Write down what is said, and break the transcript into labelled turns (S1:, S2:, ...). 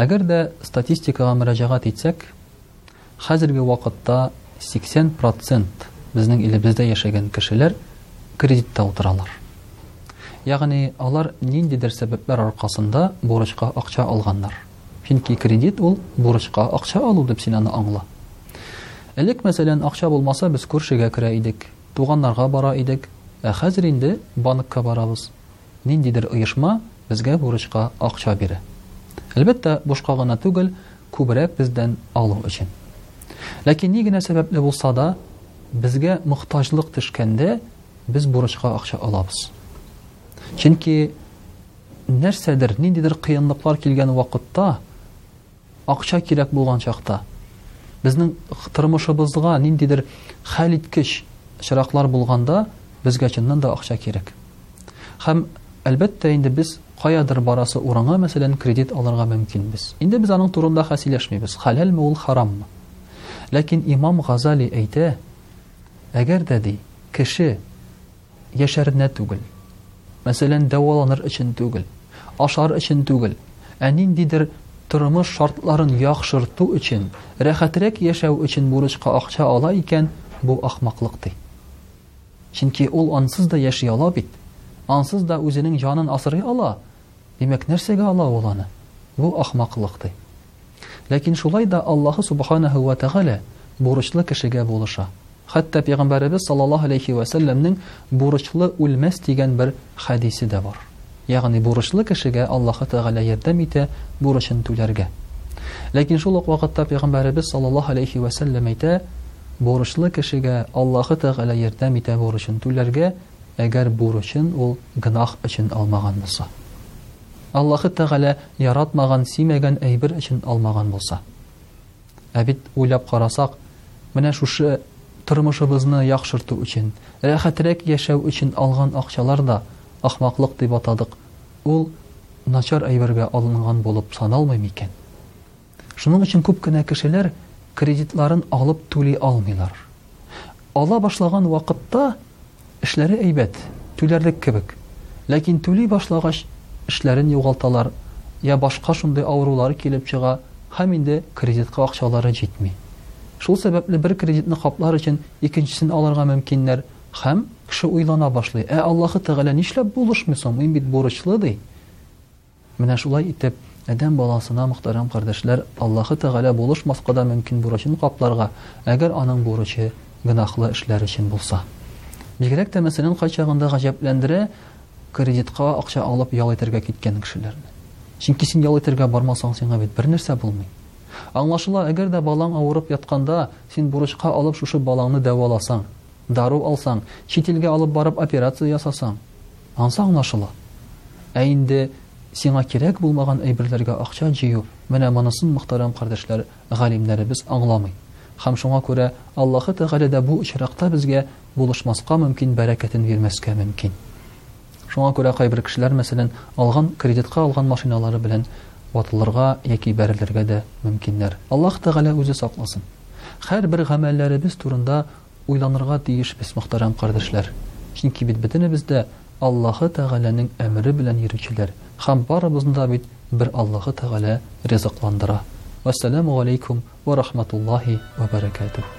S1: Әгәр дә статистикага мөрәҗәгать итсәк, хәзерге вакытта 80 процент безнең илебездә яшәгән кешеләр кредитта утыралар. Ягъни алар ниндидер сәбәпләр аркасында бурычка акча алганнар. Чөнки кредит ул бурычка акча алу дип син аны аңла. Элек, мәсәлән, акча булмаса, без күршегә керә идек, туганнарга бара идек, ә хәзер инде банкка барабыз. Ниндидер оешма безгә бурычка акча бирә. Әлбәттә, бушка гына түгел, күбрәк бездән алу өчен. Ләкин ни генә сәбәпле булса да, безгә мохтаҗлык төшкәндә, без бурычка акча алабыз. Чөнки нәрсәдер, ниндидер кыенлыклар килгән вакытта, Акча кирәк булган чакта безнең тормышыбызга ниндидер хәл иткеч чираклар булганда, безгә чыннан да акча кирәк. Һәм әлбәттә инде без каядыр барасы урынга, мәсәлән, кредит алырга мөмкинбез. Инде без аның турында хәсиләшмибез, хәләлме ул, хараммы. Ләкин имам Газали әйтә, әгәр дә ди, кеше Яшәренә түгел. Мәсәлән, дәваланыр өчен түгел, ашар өчен түгел, ә ниндидер тормыш шартларын яхшырту өчен, рәхәтрәк яшәү өчен бурычка акча ала икән, бу ахмаклык, ди. Чөнки ул ансыз да яши ала бит. Ансыз да үзенең җанын асрый ала. Димәк, нәрсәгә ала ул аны? Бу ахмаклык, ди. Ләкин шулай да Аллаһы Субханаһу вә Тәгалә бурычлы кешегә булыша. Хәтта Пәйгамбәребез саллаллаһу алейһи вә сәлләмнең бурычлы үлмәс дигән бер хәдисе дә бар. Ягъни бурычлы кешегә Аллаһы Тәгалә ярдәм итә бурычын түләргә. Ләкин шул ук вакытта Пәйгамбәребез саллаллаһу алейһи вә сәлләм әйтә, бурычлы кешегә Аллаһы Тәгалә ярдәм итә бурычын түләргә, әгәр бурычын ул гнах өчен алмаган булса. Аллаһы Тәгалә яратмаган, симәгән әйбер өчен алмаган булса. Ә бит уйлап карасак, менә шушы тормышыбызны яхшырту өчен, рәхәтрәк яшәү өчен алган акчалар да ахмаклык дип атадык, ул начар әйбергә алынган булып саналмый микән? Шуның өчен күп кенә кешеләр кредитларын алып түли алмыйлар. Ала башлаган вакытта эшләре әйбәт, түләрлек кебек. Ләкин түли башлагач, эшләрен югалталар, я башка шундый авырулары килеп чыга, һәм инде кредитка акчалары җитми. Шул сәбәпле бер кредитны каплар өчен икенчесен алырга мөмкиннәр, һәм кеше уйлана башлый, Ә Аллаһы Тәгалә нишләп булышмый соң, мин бит бурычлы, ди. Менә шулай итеп, адәм баласына, мөхтәрәм кардәшләр, Аллаһы Тәгалә булышмаска да мөмкин бурычын капларга, әгәр аның бурычы гөнаһлы эшләр өчен булса. Бигрәк тә мәсьәлән кайчагында гаҗәпләндерә кредитка акча алып ял итәргә киткән кешеләрне. Чөнки син ял итәргә бармасаң, сиңа бит бернәрсә булмый. Аңлашыла, әгәр дә балаң авырып ятканда, син бурычка алып шушы балаңны дәваласаң, дару алсаң, чит илгә алып барып операция ясасаң, Ансы аңлашыла. Ә инде сиңа кирәк булмаган әйберләргә акча җыю, менә монысын мөхтәрәм кардәшләр, галимнәребез аңламый. Һәм шуңа күрә Аллаһы Тәгалә дә бу очракта безгә булышмаска мөмкин, бәрәкәтен бирмәскә мөмкин. Шуңа күрә кайбер кешеләр, мәсәлән, алган кредитка алган машиналары белән ватылырга яки бәрелергә дә мөмкиннәр. Аллаһ Тәгалә үзе сакласын. Хәрбер гамәлләребез турында Уйланырга тиешбез, мөхтәрәм кардәшләр, чөнки бит бөтенебез дә Аллаһы Тәгаләнең әмере белән йөрүчеләр һәм барыбызны да бит бер Аллаһы Тәгалә ризыкландыра. Вәссәламү галәйкүм вә рахматуллаһи вә бәрәкәтүһ.